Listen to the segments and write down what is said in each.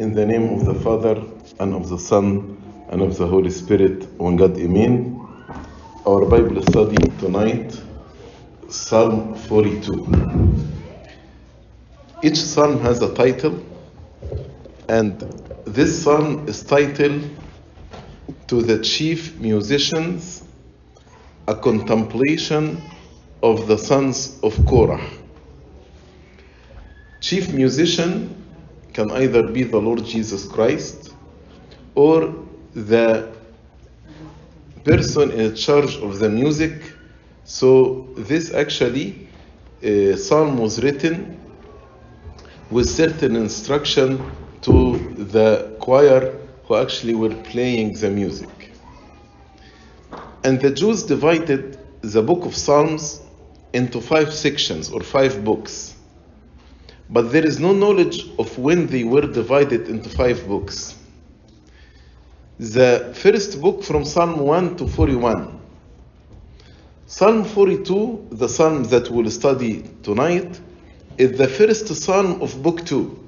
In the name of the Father, and of the Son, and of the Holy Spirit, one God, Amen. Our Bible study tonight, Psalm 42. Each psalm has a title, and this psalm is titled To the Chief Musicians, a contemplation of the sons of Korah. Chief musician can either be the Lord Jesus Christ or the person in charge of the music. So, this actually, uh, psalm was written with certain instruction to the choir who actually were playing the music. And the Jews divided the book of Psalms into five sections or five books. But there is no knowledge of when they were divided into five books. The first book from Psalm 1 to 41. Psalm 42, the psalm that we'll study tonight, is the first psalm of book 2.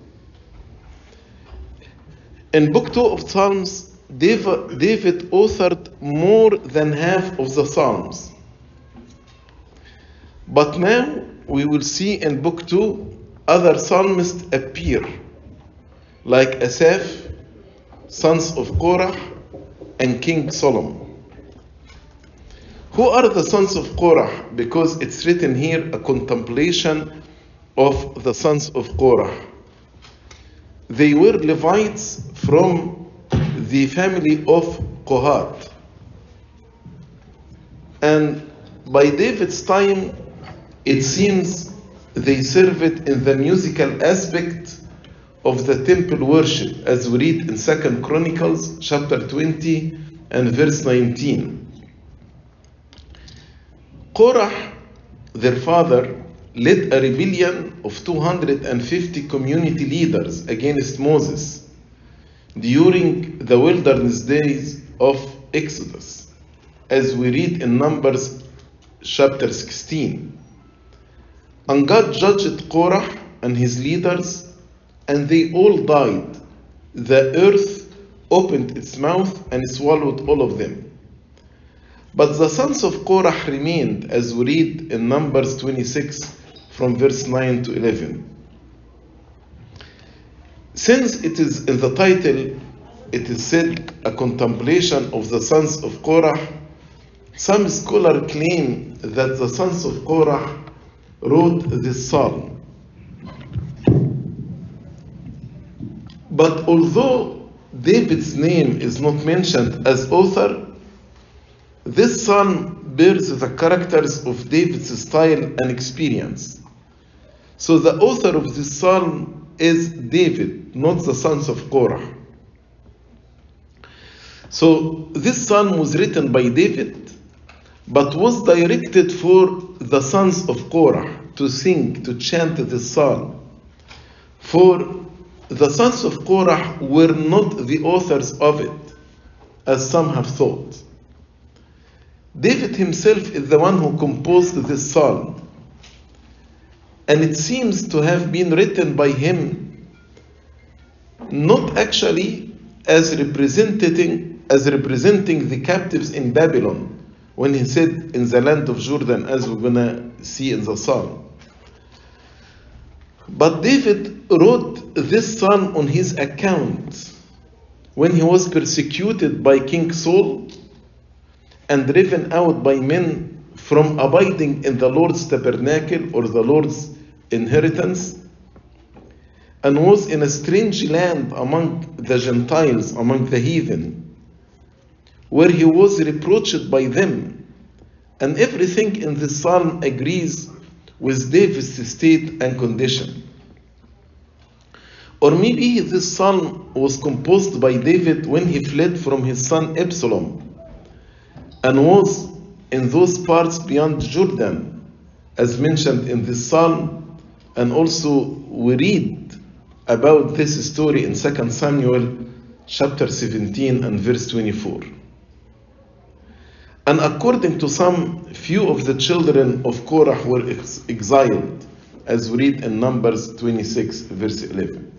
In book 2 of Psalms, David, David authored more than half of the psalms. But now we will see in book 2 other psalmists appear, like Asaph, sons of Korah, and King Solomon. Who are the sons of Korah? Because it's written here a contemplation of the sons of Korah. They were Levites from the family of Kohath. And by David's time, it seems they served in the musical aspect of the temple worship, as we read in Second Chronicles chapter 20 and verse 19. Korah, their father, led a rebellion of 250 community leaders against Moses during the wilderness days of Exodus, as we read in Numbers chapter 16. And God judged Korah and his leaders, and they all died. The earth opened its mouth and swallowed all of them. But the sons of Korah remained, as we read in Numbers 26 from verse 9 to 11. Since it is in the title, it is said a contemplation of the sons of Korah, some scholars claim that the sons of Korah wrote this psalm. But although David's name is not mentioned as author, this psalm bears the characters of David's style and experience. So the author of this psalm is David, not the sons of Korah. So this psalm was written by David, but was directed for the sons of Korah to sing, to chant this psalm. For the sons of Korah were not the authors of it, as some have thought. David himself is the one who composed this psalm, and it seems to have been written by him not actually as representing as representing the captives in Babylon when he said in the land of Jordan as we're gonna see in the psalm. But David wrote this psalm on his account when he was persecuted by King Saul and driven out by men from abiding in the Lord's tabernacle or the Lord's inheritance, and was in a strange land among the Gentiles, among the heathen, where he was reproached by them. And everything in this psalm agrees with David's state and condition. Or maybe this psalm was composed by David when he fled from his son Absalom and was in those parts beyond Jordan, as mentioned in this psalm, and also we read about this story in 2 Samuel chapter 17 and verse 24. And according to some, few of the children of Korah were ex- exiled, as we read in Numbers 26, verse 11.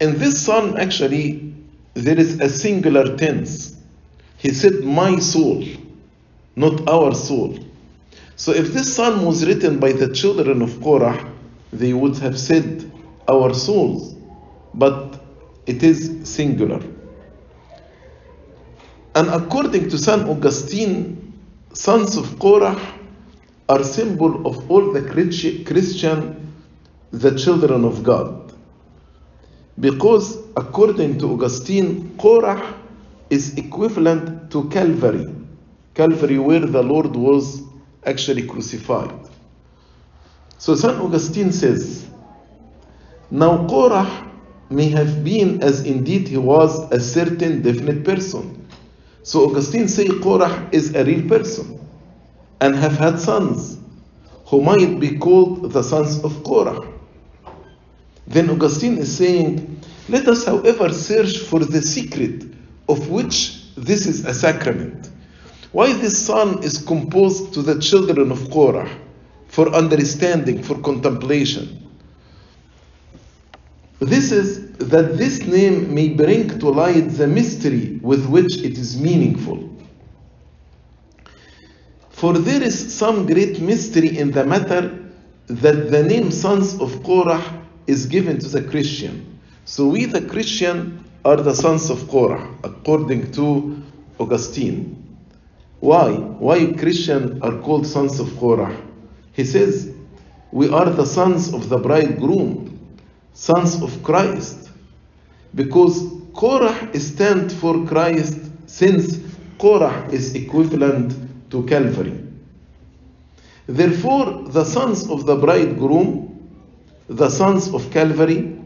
In this psalm, actually, there is a singular tense. He said, My soul, not our soul. So if this psalm was written by the children of Korah, they would have said, Our souls. But it is singular. And according to St. Augustine, sons of Korah are symbol of all the Christian, the children of God. Because according to Augustine, Korah is equivalent to Calvary. Calvary where the Lord was actually crucified. So St. Augustine says, Now Korah may have been as indeed he was a certain definite person. So Augustine say Korah is a real person and have had sons who might be called the sons of Korah. Then Augustine is saying, let us however search for the secret of which this is a sacrament. Why this son is composed to the children of Korah for understanding, for contemplation. This is that this name may bring to light the mystery with which it is meaningful. For there is some great mystery in the matter that the name sons of Korah is given to the Christian. So we, the Christian, are the sons of Korah, according to Augustine. Why? Why Christians are called sons of Korah? He says, We are the sons of the bridegroom, sons of Christ. Because Korah stands for Christ, since Korah is equivalent to Calvary. Therefore, the sons of the bridegroom, the sons of Calvary,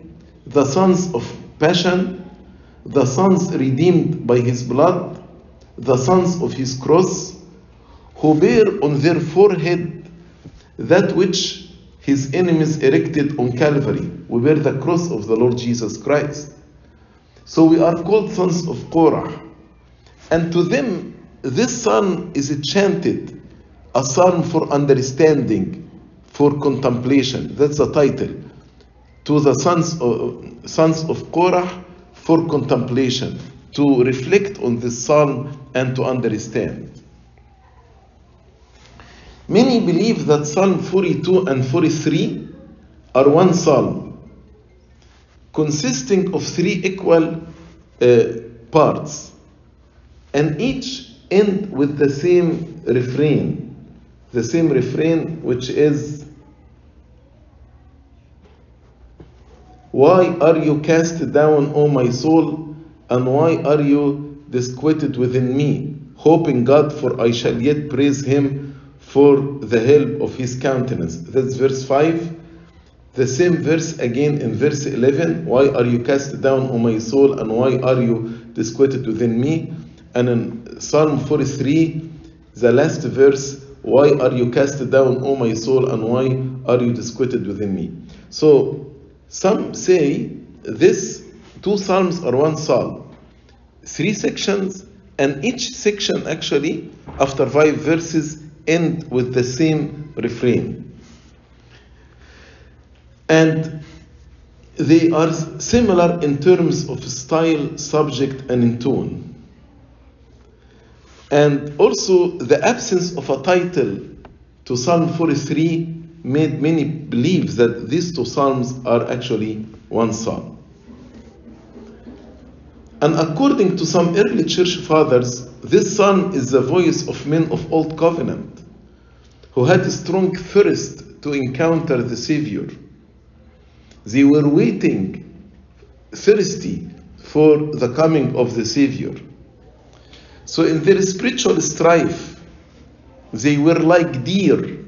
the sons of passion, the sons redeemed by his blood, the sons of his cross, who bear on their forehead that which his enemies erected on Calvary. We bear the cross of the Lord Jesus Christ. So we are called sons of Korah. And to them, this psalm is chanted, a psalm for understanding, for contemplation. That's the title. To the sons of, sons of Korah for contemplation, to reflect on this psalm and to understand. Many believe that Psalm 42 and 43 are one psalm, consisting of three equal uh, parts, and each end with the same refrain, the same refrain which is Why are you cast down, O my soul, and why are you disquieted within me? Hoping God, for I shall yet praise him for the help of his countenance. That's verse 5. The same verse again in verse 11. Why are you cast down, O my soul, and why are you disquieted within me? And in Psalm 43, the last verse, Why are you cast down, O my soul, and why are you disquieted within me? So, some say this two psalms are one psalm, three sections, and each section actually, after five verses, end with the same refrain. And they are similar in terms of style, subject, and in tone. And also, the absence of a title to Psalm 43 made many believe that these two psalms are actually one psalm. And according to some early church fathers, this psalm is the voice of men of Old Covenant who had a strong thirst to encounter the Savior. They were waiting, thirsty for the coming of the Savior. So, in their spiritual strife, they were like deer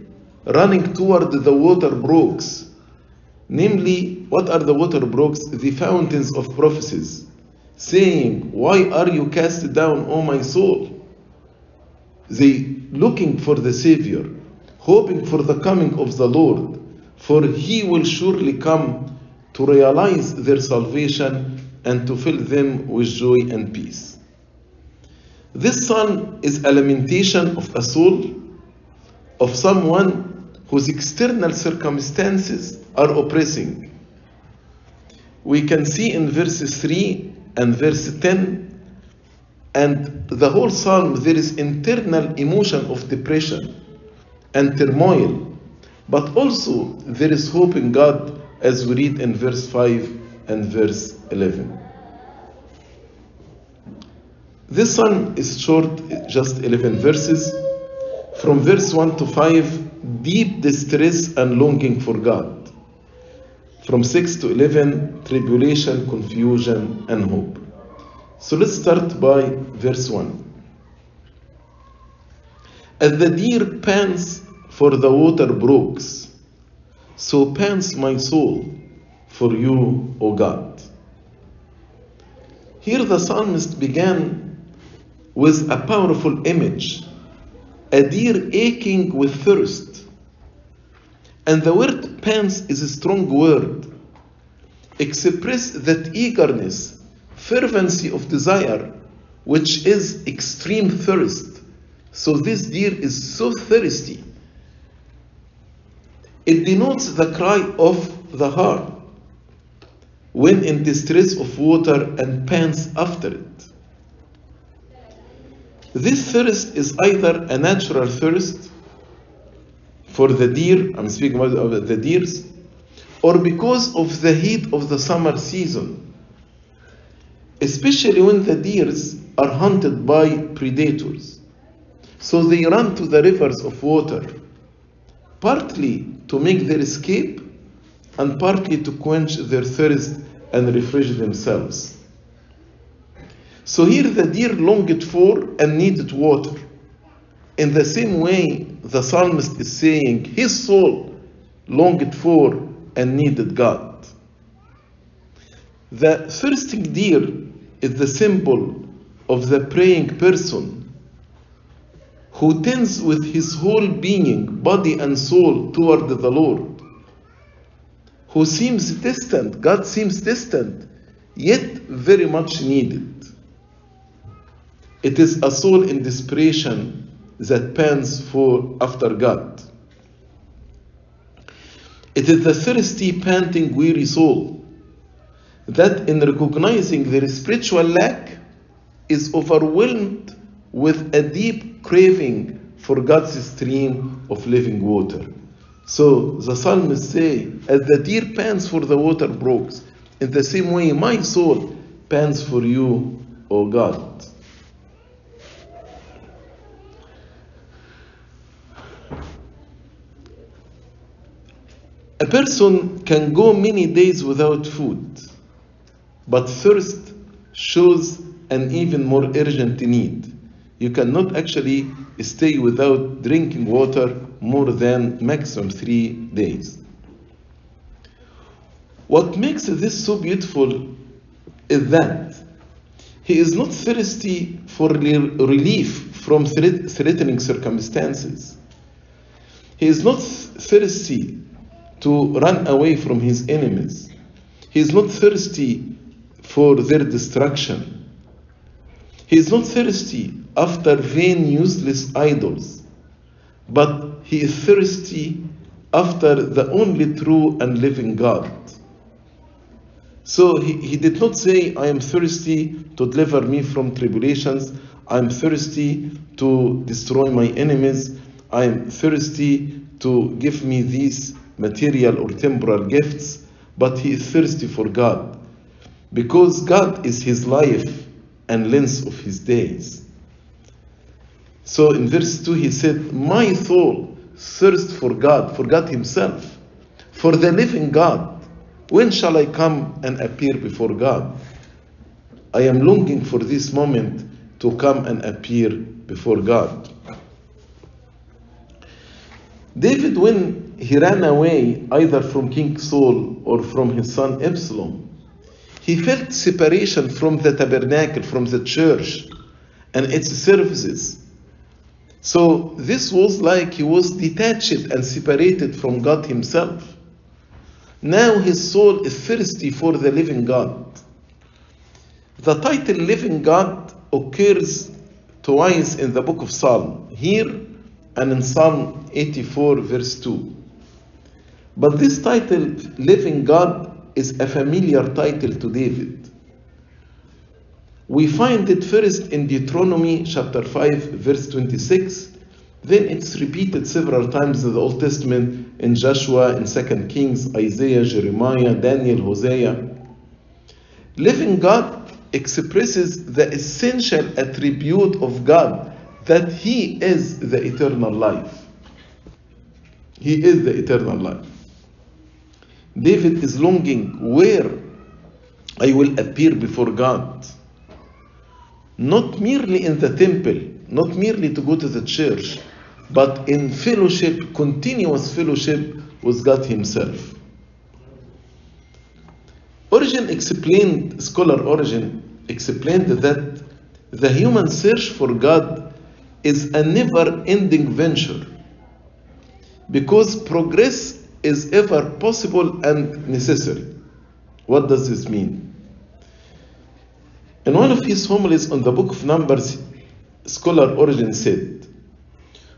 running toward the water brooks. Namely, what are the water brooks? The fountains of prophecies, saying, Why are you cast down, O my soul? They looking for the Savior, hoping for the coming of the Lord, for he will surely come to realize their salvation and to fill them with joy and peace. This psalm is a lamentation of a soul, of someone whose external circumstances are oppressing. we can see in verses 3 and verse 10 and the whole psalm there is internal emotion of depression and turmoil. But also there is hope in god as we read in verse 5 and verse 11 this psalm is short just 11 verses. From verse 1 to 5 deep distress and longing for god. From 6 to 11 tribulation confusion and hope. So let's start by verse 1. As the deer pants for the water brooks, so pants my soul for you, O God. Here the psalmist began with a powerful image a deer aching with thirst. And the word pants is a strong word. Express that eagerness fervency of desire, which is extreme thirst. So this deer is so thirsty. It denotes the cry of the heart when in distress of water and pants after it. This thirst is either a natural thirst for the deer, I'm speaking about the deers, or because of the heat of the summer season especially when the deers are hunted by predators. So they run to the rivers of water, partly to make their escape and partly to quench their thirst and refresh themselves. So here the deer longed for and needed water. In the same way, the psalmist is saying his soul longed for and needed God. The thirsting deer is the symbol of the praying person who tends with his whole being, body, and soul toward the Lord, who seems distant, God seems distant, yet very much needed. It is a soul in desperation that pants for after God. It is the thirsty, panting, weary soul that in recognizing their spiritual lack is overwhelmed with a deep craving for God's stream of living water. So the psalmist say, as the deer pants for the water brooks, in the same way my soul pants for you, O God. A person can go many days without food, but thirst shows an even more urgent need. You cannot actually stay without drinking water more than maximum three days. What makes this so beautiful is that he is not thirsty for relief from threatening circumstances. He is not thirsty to run away from his enemies. He is not thirsty for their destruction. He is not thirsty after vain, useless idols, but he is thirsty after the only true and living God. So he, he did not say, I am thirsty to deliver me from tribulations. I am thirsty to destroy my enemies. I am thirsty to give me these material or temporal gifts. But he is thirsty for God because God is his life and length of his days. So in verse 2 he said, My soul thirsts for God, for God himself, for the living God. When shall I come and appear before God? I am longing for this moment to come and appear before God. David, when he ran away either from King Saul or from his son Absalom, he felt separation from the tabernacle, from the church and its services. So this was like he was detached and separated from God himself. Now his soul is thirsty for the living God. The title living God occurs twice in the book of Psalm, here and in Psalm 84, verse 2. But this title, living God, is a familiar title to David. We find it first in Deuteronomy chapter 5, verse 26. Then it's repeated several times in the Old Testament in Joshua, in 2 Kings, Isaiah, Jeremiah, Daniel, Hosea. Living God expresses the essential attribute of God that He is the eternal life. He is the eternal life. David is longing where I will appear before God. Not merely in the temple, not merely to go to the church, but in fellowship, continuous fellowship with God Himself. Origen explained, scholar Origen explained that the human search for God is a never ending venture because progress is ever possible and necessary. What does this mean? In one of his homilies on the book of Numbers, scholar Origen said,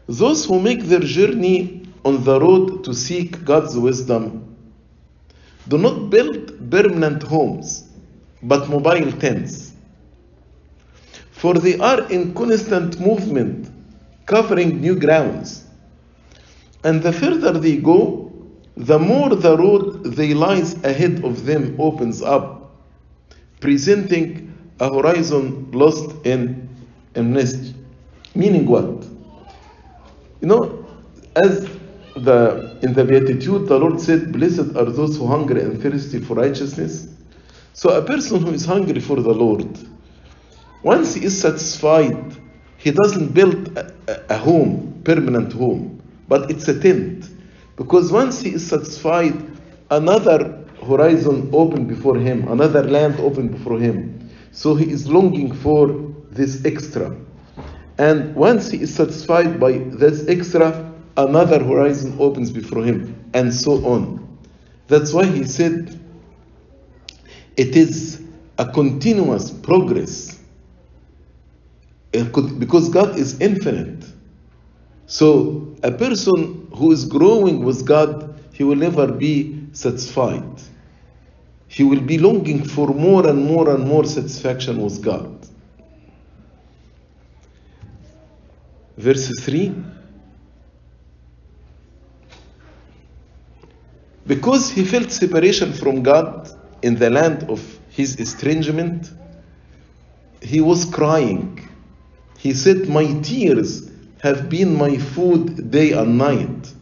Those who make their journey on the road to seek God's wisdom do not build permanent homes, but mobile tents. For they are in constant movement, covering new grounds. And the further they go, the more the road they lies ahead of them opens up, presenting a horizon lost in amnesty. Meaning what? You know, as the in the Beatitude, the Lord said, Blessed are those who hunger and thirsty for righteousness. So a person who is hungry for the Lord, once he is satisfied, he doesn't build a, a home, permanent home, but it's a tent. Because once he is satisfied, another horizon open before him, another land open before him. So he is longing for this extra. And once he is satisfied by this extra, another horizon opens before him, and so on. That's why he said it is a continuous progress because God is infinite. So a person who is growing with God, he will never be satisfied. He will be longing for more and more and more satisfaction with God. Verse 3 Because he felt separation from God in the land of his estrangement, he was crying. He said, My tears have been my food day and night,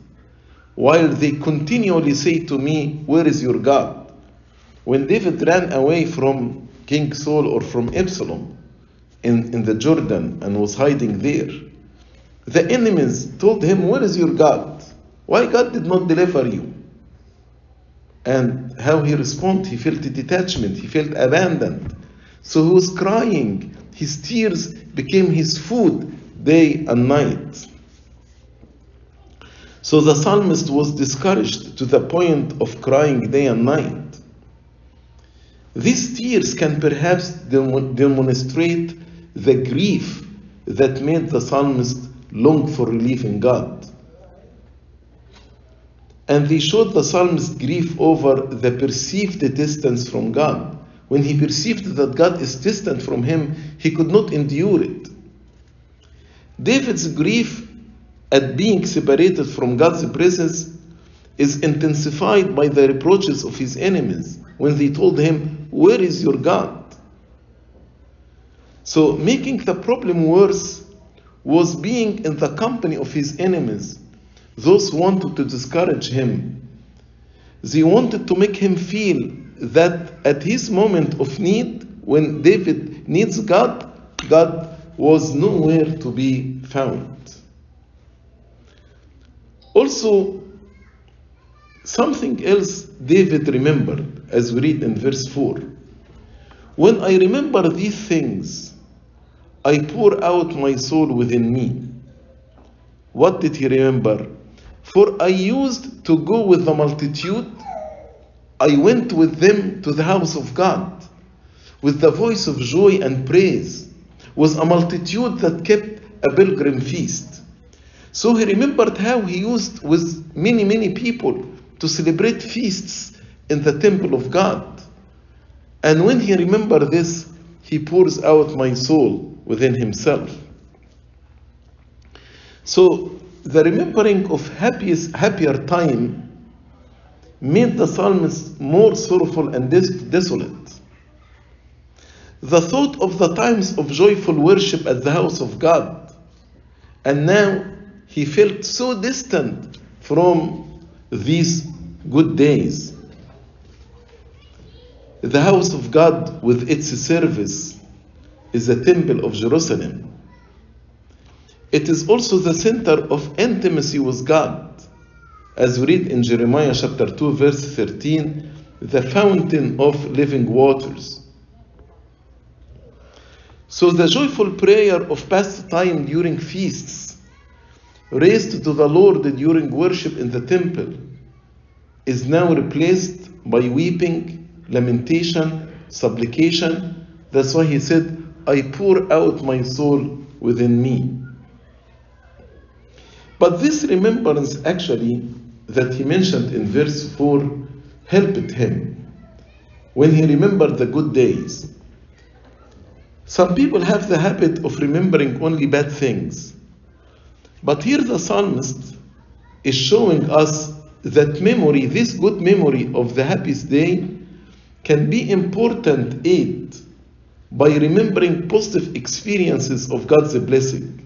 while they continually say to me, Where is your God? When David ran away from King Saul or from Absalom in, in the Jordan and was hiding there, the enemies told him, Where is your God? Why God did not deliver you? And how he responded, he felt detachment, he felt abandoned. So he was crying. His tears became his food day and night. So the psalmist was discouraged to the point of crying day and night. These tears can perhaps demonstrate the grief that made the psalmist long for relief in God. And they showed the psalmist's grief over the perceived distance from God. When he perceived that God is distant from him, he could not endure it. David's grief at being separated from God's presence is intensified by the reproaches of his enemies when they told him, Where is your God? So, making the problem worse was being in the company of his enemies those wanted to discourage him. They wanted to make him feel that at his moment of need, when David needs God, God was nowhere to be found. Also, something else David remembered, as we read in verse 4. When I remember these things, I pour out my soul within me. What did he remember? For I used to go with the multitude, I went with them to the house of God, with the voice of joy and praise, with a multitude that kept a pilgrim feast. So he remembered how he used with many, many people to celebrate feasts in the temple of God. And when he remembers this, he pours out my soul within himself. So the remembering of happiest, happier time made the psalmist more sorrowful and des- desolate. The thought of the times of joyful worship at the house of God, and now he felt so distant from these good days. The house of God, with its service, is the temple of Jerusalem. It is also the center of intimacy with God. As we read in Jeremiah chapter 2, verse 13, the fountain of living waters. So the joyful prayer of past time during feasts, raised to the Lord during worship in the temple, is now replaced by weeping, lamentation, supplication. That's why he said, I pour out my soul within me. But this remembrance, actually, that he mentioned in verse 4, helped him when he remembered the good days. Some people have the habit of remembering only bad things. But here the psalmist is showing us that memory, this good memory of the happiest day, can be important aid by remembering positive experiences of God's blessing.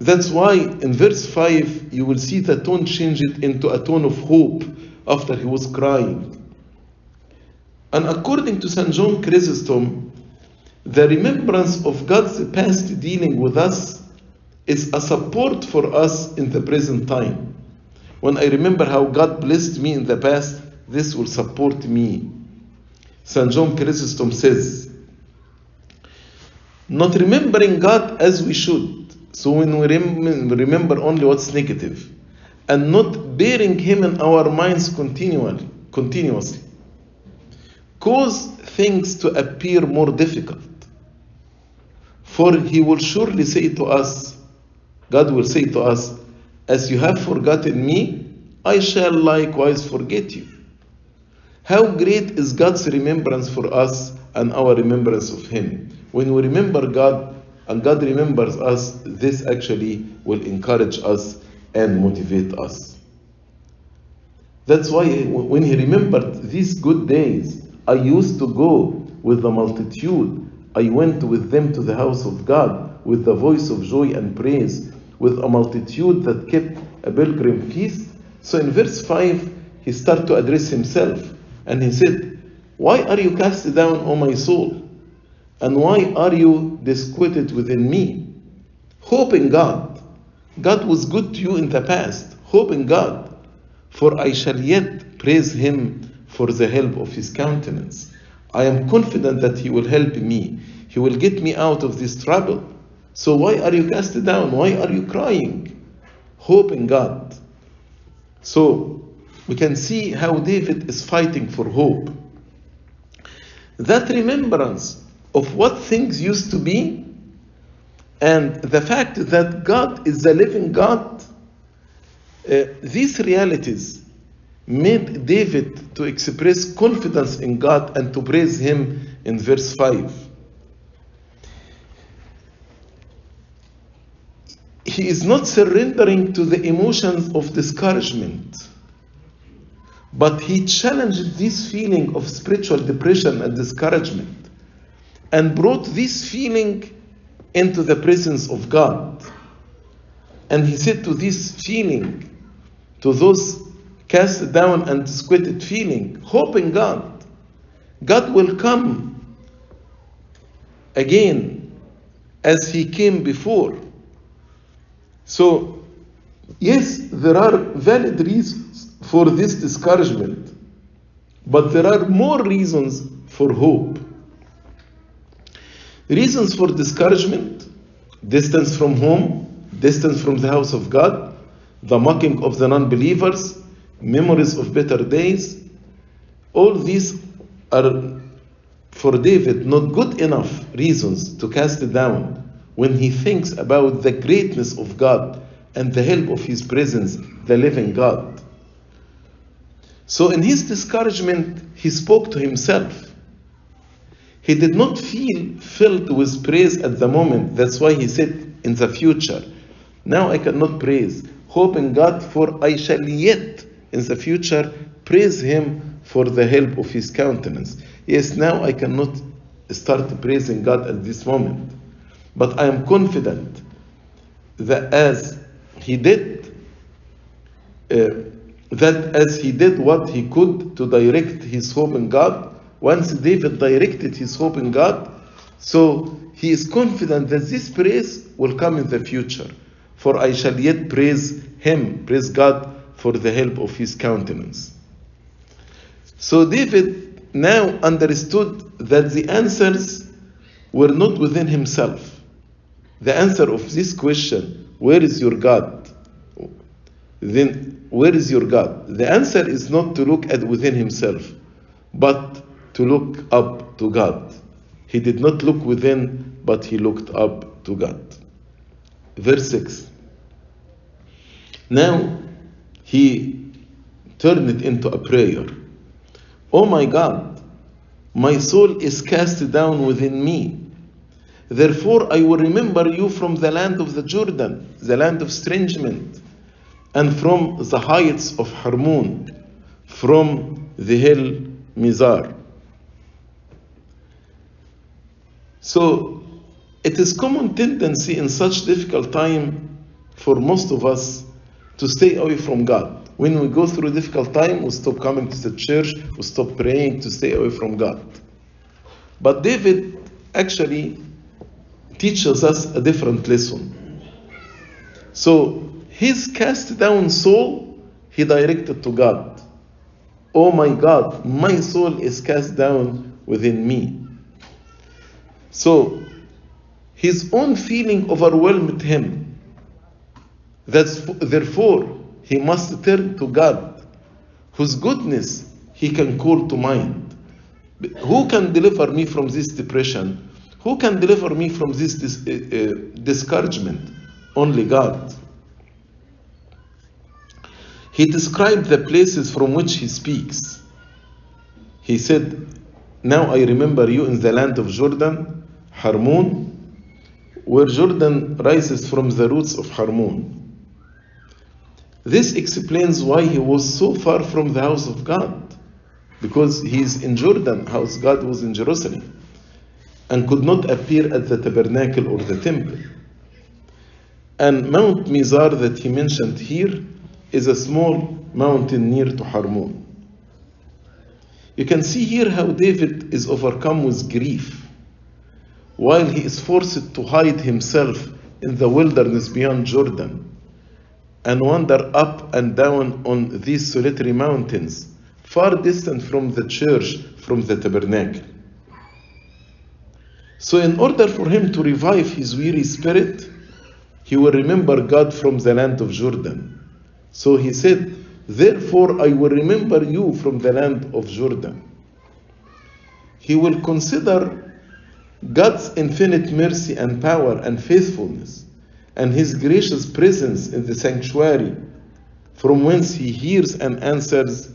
That's why in verse 5 you will see the tone changed into a tone of hope after he was crying. And according to St. John Chrysostom, the remembrance of God's past dealing with us is a support for us in the present time. When I remember how God blessed me in the past, this will support me. St. John Chrysostom says, not remembering God as we should. So when we rem- remember only what's negative and not bearing Him in our minds continually, continuously, cause things to appear more difficult. For He will surely say to us, God will say to us, As you have forgotten me, I shall likewise forget you. How great is God's remembrance for us and our remembrance of Him? When we remember God and God remembers us, this actually will encourage us and motivate us. That's why when he remembered these good days, I used to go with the multitude. I went with them to the house of God with the voice of joy and praise, with a multitude that kept a pilgrim feast. So in verse 5, he started to address himself and he said, Why are you cast down, O my soul? And why are you disquieted within me? Hope in God. God was good to you in the past. Hope in God. For I shall yet praise him for the help of his countenance. I am confident that he will help me. He will get me out of this trouble. So why are you cast down? Why are you crying? Hope in God. So we can see how David is fighting for hope. That remembrance of what things used to be and the fact that God is the living God, uh, these realities made David to express confidence in God and to praise Him in verse 5. He is not surrendering to the emotions of discouragement, but he challenged this feeling of spiritual depression and discouragement and brought this feeling into the presence of God. And he said to this feeling, to those cast down and disquieted feeling, hope in God. God will come again as he came before. So, yes, there are valid reasons for this discouragement, but there are more reasons for hope. Reasons for discouragement distance from home, distance from the house of God, the mocking of the non believers, memories of better days. All these are for David not good enough reasons to cast it down when he thinks about the greatness of God and the help of his presence, the living God. So in his discouragement, he spoke to himself. He did not feel filled with praise at the moment. That's why he said in the future, now I cannot praise, hoping God for I shall yet in the future praise him for the help of his countenance. Yes, now I cannot start praising God at this moment, but I am confident that as he did, uh, that as he did what he could to direct his hope in God, once David directed his hope in God, so he is confident that this praise will come in the future. For I shall yet praise him, praise God for the help of his countenance. So David now understood that the answers were not within himself. The answer of this question, where is your God? Then where is your God? The answer is not to look at within himself, but to look up to God. He did not look within, but he looked up to God. Verse 6. Now he turned it into a prayer. Oh my God, my soul is cast down within me. Therefore, I will remember you from the land of the Jordan, the land of estrangement, and from the heights of Hermon, from the hill Mizar. So, it is common tendency in such difficult time for most of us to stay away from God. When we go through a difficult time, we stop coming to the church, we stop praying to stay away from God. But David actually teaches us a different lesson. So his cast down soul, he directed to God. Oh my God, my soul is cast down within me. So his own feeling overwhelmed him. That's therefore he must turn to God, whose goodness he can call to mind. Who can deliver me from this depression? Who can deliver me from this uh, uh, discouragement? Only God. He described the places from which he speaks. He said, Now I remember you in the land of Jordan, Hermon, where Jordan rises from the roots of Hermon. This explains why he was so far from the house of God, because he is in Jordan, house God was in Jerusalem, and could not appear at the tabernacle or the temple. And Mount Mizar that he mentioned here is a small mountain near to Hermon. You can see here how David is overcome with grief while he is forced to hide himself in the wilderness beyond Jordan and wander up and down on these solitary mountains, far distant from the church, from the tabernacle. So, in order for him to revive his weary spirit, he will remember God from the land of Jordan. So he said, Therefore I will remember you from the land of Jordan. He will consider God's infinite mercy and power and faithfulness and his gracious presence in the sanctuary, from whence he hears and answers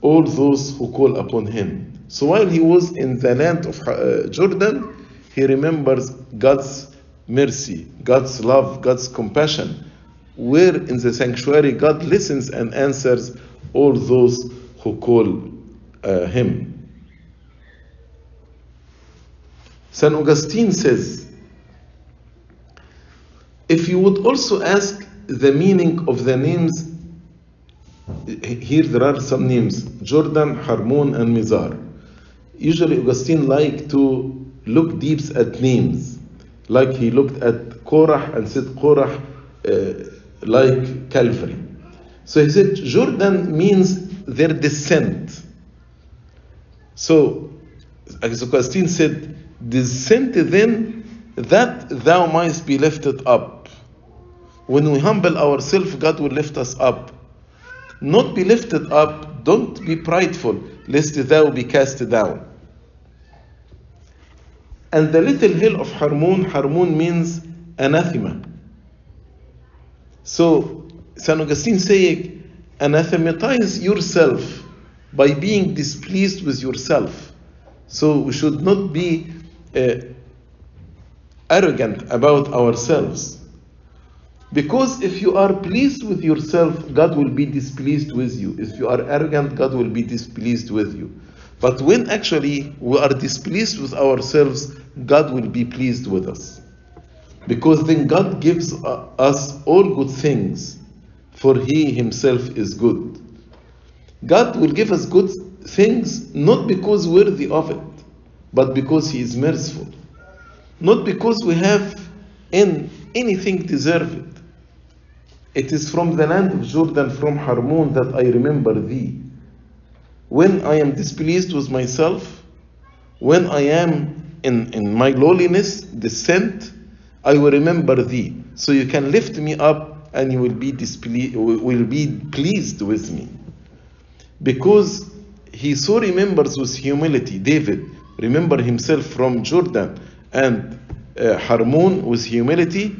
all those who call upon him. So while he was in the land of uh, Jordan, he remembers God's mercy, God's love, God's compassion, where in the sanctuary God listens and answers all those who call uh, him. St. Augustine says, if you would also ask the meaning of the names, here there are some names Jordan, Hermon, and Mizar. Usually, Augustine liked to look deep at names, like he looked at Korah and said Korah uh, like Calvary. So he said Jordan means their descent. So, Augustine said, descent then that thou mightst be lifted up. When we humble ourselves, God will lift us up. Not be lifted up, don't be prideful, lest thou be cast down. And the little hill of Hermon, Hermon means anathema. So, St. Augustine saying, anathematize yourself by being displeased with yourself. So we should not be uh, arrogant about ourselves. Because if you are pleased with yourself, God will be displeased with you. If you are arrogant, God will be displeased with you. But when actually we are displeased with ourselves, God will be pleased with us. Because then God gives uh, us all good things, for He Himself is good. God will give us good things not because worthy of it, but because He is merciful. Not because we have in anything deserved. It is from the land of Jordan, from Hermon, that I remember thee. When I am displeased with myself, when I am in, in my lowliness, descent, I will remember thee. So you can lift me up and you will be, disple- will be pleased with me. Because he so remembers with humility, David, remember himself from Jordan and uh, Hermon with humility,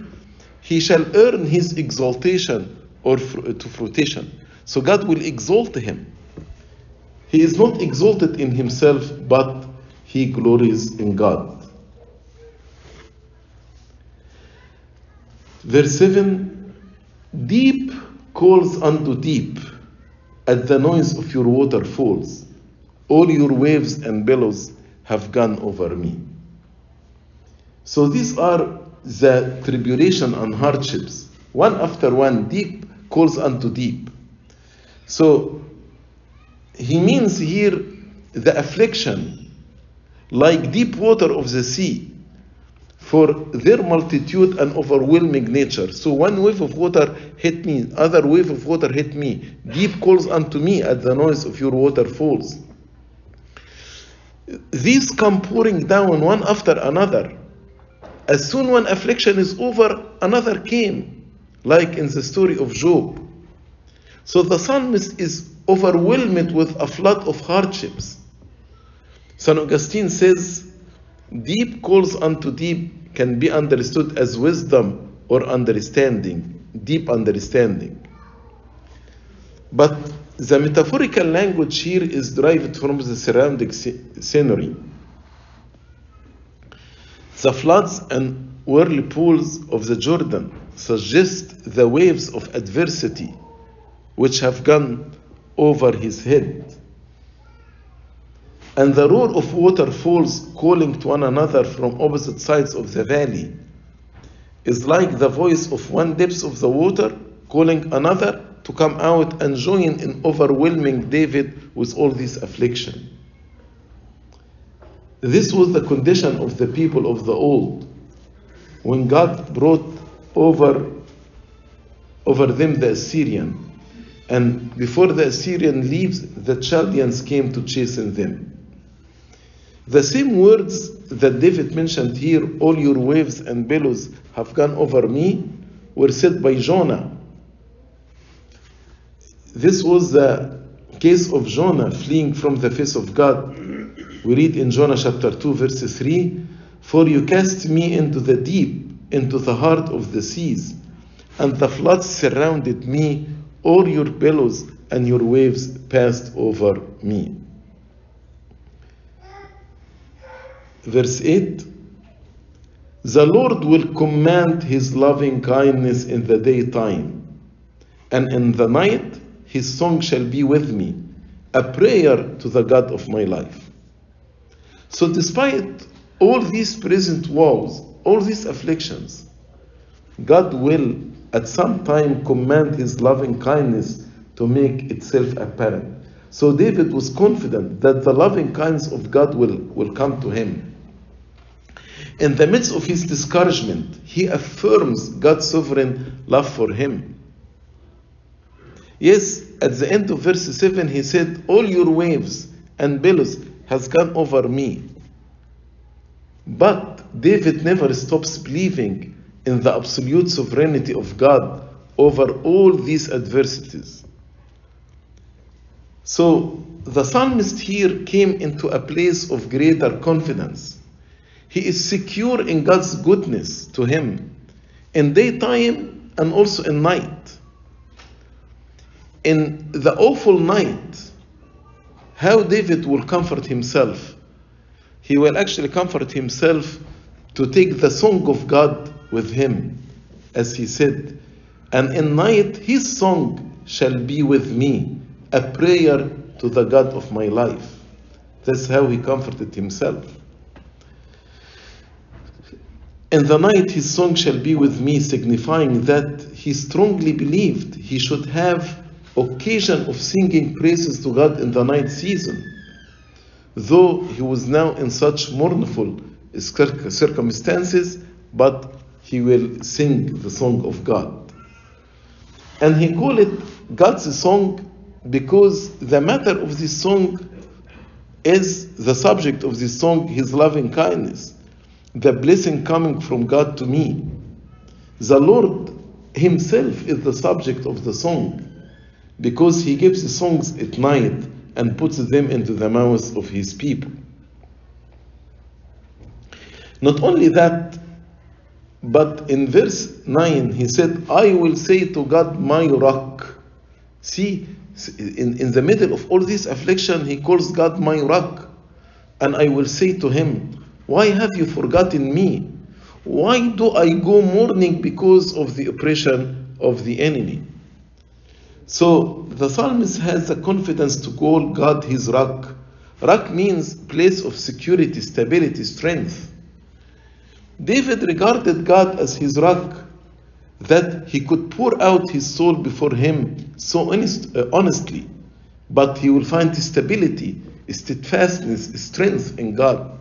he shall earn his exaltation or fr- to fruition. So God will exalt him. He is not exalted in himself, but he glories in God. Verse 7 Deep calls unto deep at the noise of your waterfalls. All your waves and billows have gone over me. So these are the tribulation and hardships. One after one, deep calls unto deep. So he means here the affliction, like deep water of the sea, for their multitude and overwhelming nature. So one wave of water hit me, other wave of water hit me. Deep calls unto me at the noise of your waterfalls. These come pouring down one after another. As soon one affliction is over, another came, like in the story of Job. So the psalmist is overwhelmed with a flood of hardships. St. Augustine says, Deep calls unto deep can be understood as wisdom or understanding, deep understanding. But the metaphorical language here is derived from the surrounding scenery. The floods and whirlpools of the Jordan suggest the waves of adversity which have gone over his head. And the roar of waterfalls calling to one another from opposite sides of the valley is like the voice of one depth of the water calling another to come out and join in overwhelming David with all this affliction. This was the condition of the people of the old when God brought over, over them the Assyrian. And before the Assyrian leaves, the Chaldeans came to chasten them. The same words that David mentioned here, all your waves and billows have gone over me, were said by Jonah. This was the case of Jonah fleeing from the face of God. We read in Jonah chapter 2, verse 3 For you cast me into the deep, into the heart of the seas, and the floods surrounded me, all your billows and your waves passed over me. Verse 8 The Lord will command his loving kindness in the daytime, and in the night his song shall be with me, a prayer to the God of my life. So, despite all these present woes, all these afflictions, God will at some time command his loving kindness to make itself apparent. So, David was confident that the loving kindness of God will, will come to him. In the midst of his discouragement, he affirms God's sovereign love for him. Yes, at the end of verse 7, he said, All your waves and billows has gone over me. But David never stops believing in the absolute sovereignty of God over all these adversities. So the psalmist here came into a place of greater confidence. He is secure in God's goodness to him in daytime and also in night. In the awful night, how David will comfort himself. He will actually comfort himself to take the song of God with him, as he said, and in night his song shall be with me, a prayer to the God of my life. That's how he comforted himself. In the night his song shall be with me, signifying that he strongly believed he should have occasion of singing praises to God in the night season. Though he was now in such mournful circumstances, but he will sing the song of God. And he called it God's song because the matter of this song is the subject of this song, his loving kindness, the blessing coming from God to me. The Lord himself is the subject of the song because he gives the songs at night and puts them into the mouths of his people. Not only that, but in verse 9 he said, I will say to God, my rock. See, in, in the middle of all this affliction, he calls God my rock. And I will say to him, Why have you forgotten me? Why do I go mourning because of the oppression of the enemy? So the psalmist has the confidence to call God his rock. Rock means place of security, stability, strength. David regarded God as his rock, that he could pour out his soul before him so honest, uh, honestly, but he will find stability, steadfastness, strength in God.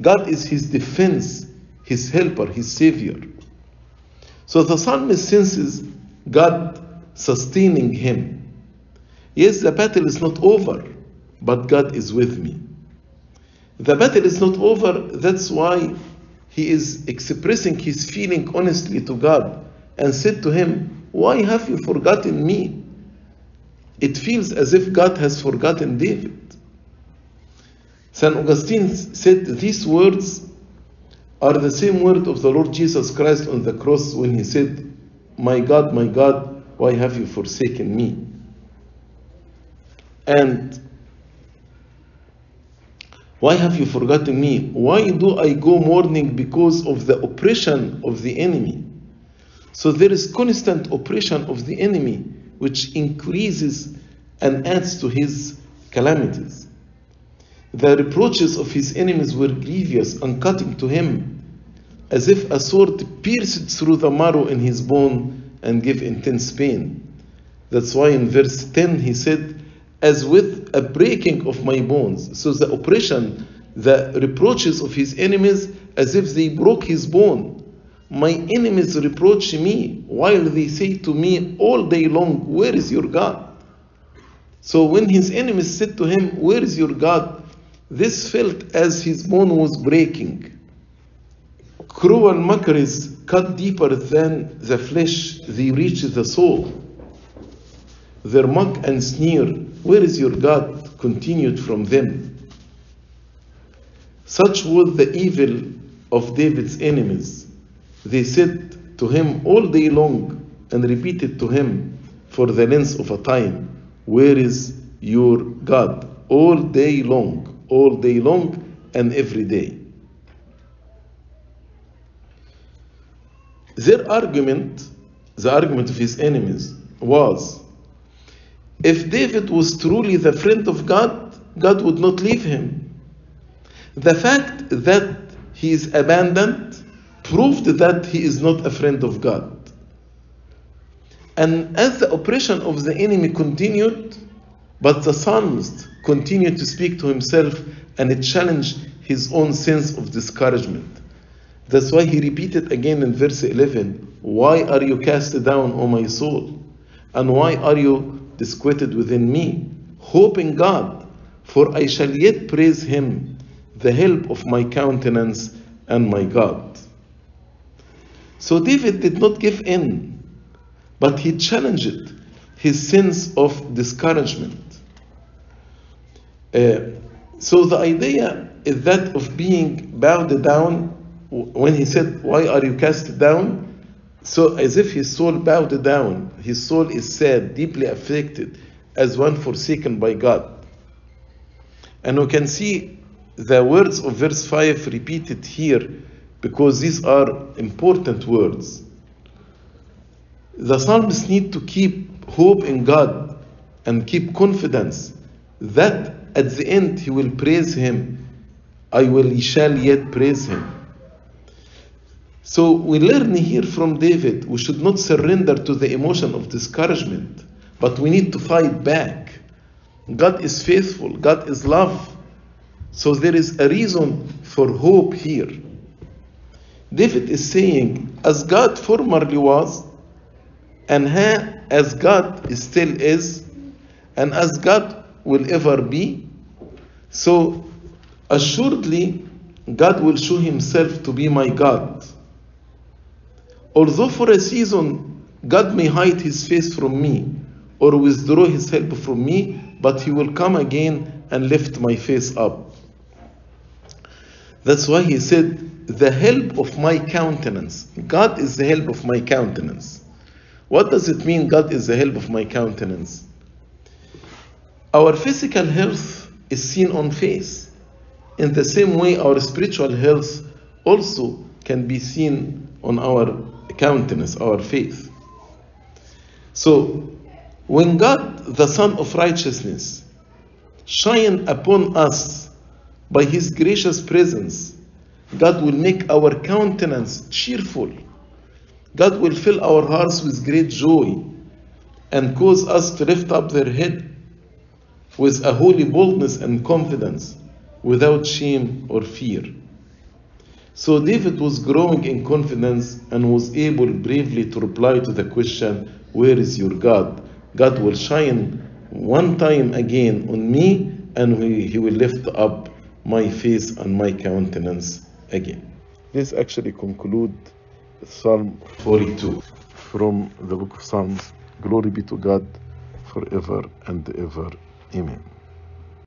God is his defense, his helper, his savior. So the psalmist senses God sustaining him. Yes, the battle is not over, but God is with me. The battle is not over, that's why he is expressing his feeling honestly to God and said to him, Why have you forgotten me? It feels as if God has forgotten David. St. Augustine said these words are the same word of the Lord Jesus Christ on the cross when he said, My God, my God, why have you forsaken me? And why have you forgotten me? Why do I go mourning because of the oppression of the enemy? So there is constant oppression of the enemy, which increases and adds to his calamities. The reproaches of his enemies were grievous and cutting to him, as if a sword pierced through the marrow in his bone and gave intense pain. That's why in verse 10 he said, as with a breaking of my bones. So the oppression, the reproaches of his enemies, as if they broke his bone. My enemies reproach me while they say to me all day long, Where is your God? So when his enemies said to him, Where is your God? This felt as his bone was breaking. Cruel mockeries cut deeper than the flesh, they reach the soul. Their mock and sneer, Where is your God? continued from them. Such was the evil of David's enemies. They said to him all day long and repeated to him for the length of a time, Where is your God? All day long, all day long, and every day. Their argument, the argument of his enemies, was if David was truly the friend of God, God would not leave him. The fact that he is abandoned proved that he is not a friend of God. And as the oppression of the enemy continued, but the psalmist continued to speak to himself and it challenged his own sense of discouragement. That's why he repeated again in verse 11 Why are you cast down, O my soul? And why are you disquieted within me? Hope in God, for I shall yet praise him, the help of my countenance and my God. So David did not give in, but he challenged his sense of discouragement. Uh, so the idea is that of being bowed down when he said, Why are you cast down? So, as if his soul bowed down, his soul is sad, deeply affected, as one forsaken by God. And we can see the words of verse 5 repeated here because these are important words. The psalmist need to keep hope in God and keep confidence that at the end he will praise him. I will he shall yet praise him. So we learn here from David we should not surrender to the emotion of discouragement, but we need to fight back. God is faithful, God is love. So there is a reason for hope here. David is saying, as God formerly was, and as God still is, and as God will ever be, so assuredly God will show Himself to be my God. Although for a season God may hide His face from me or withdraw His help from me, but He will come again and lift my face up. That's why He said, The help of my countenance. God is the help of my countenance. What does it mean, God is the help of my countenance? Our physical health is seen on face. In the same way, our spiritual health also can be seen on our countenance, our faith. So, when God, the Sun of Righteousness, shine upon us by His gracious presence, God will make our countenance cheerful. God will fill our hearts with great joy and cause us to lift up their head with a holy boldness and confidence without shame or fear. So David was growing in confidence and was able bravely to reply to the question, Where is your God? God will shine one time again on me and he will lift up my face and my countenance again. This actually concludes Psalm 42 from the book of Psalms. Glory be to God forever and ever. Amen.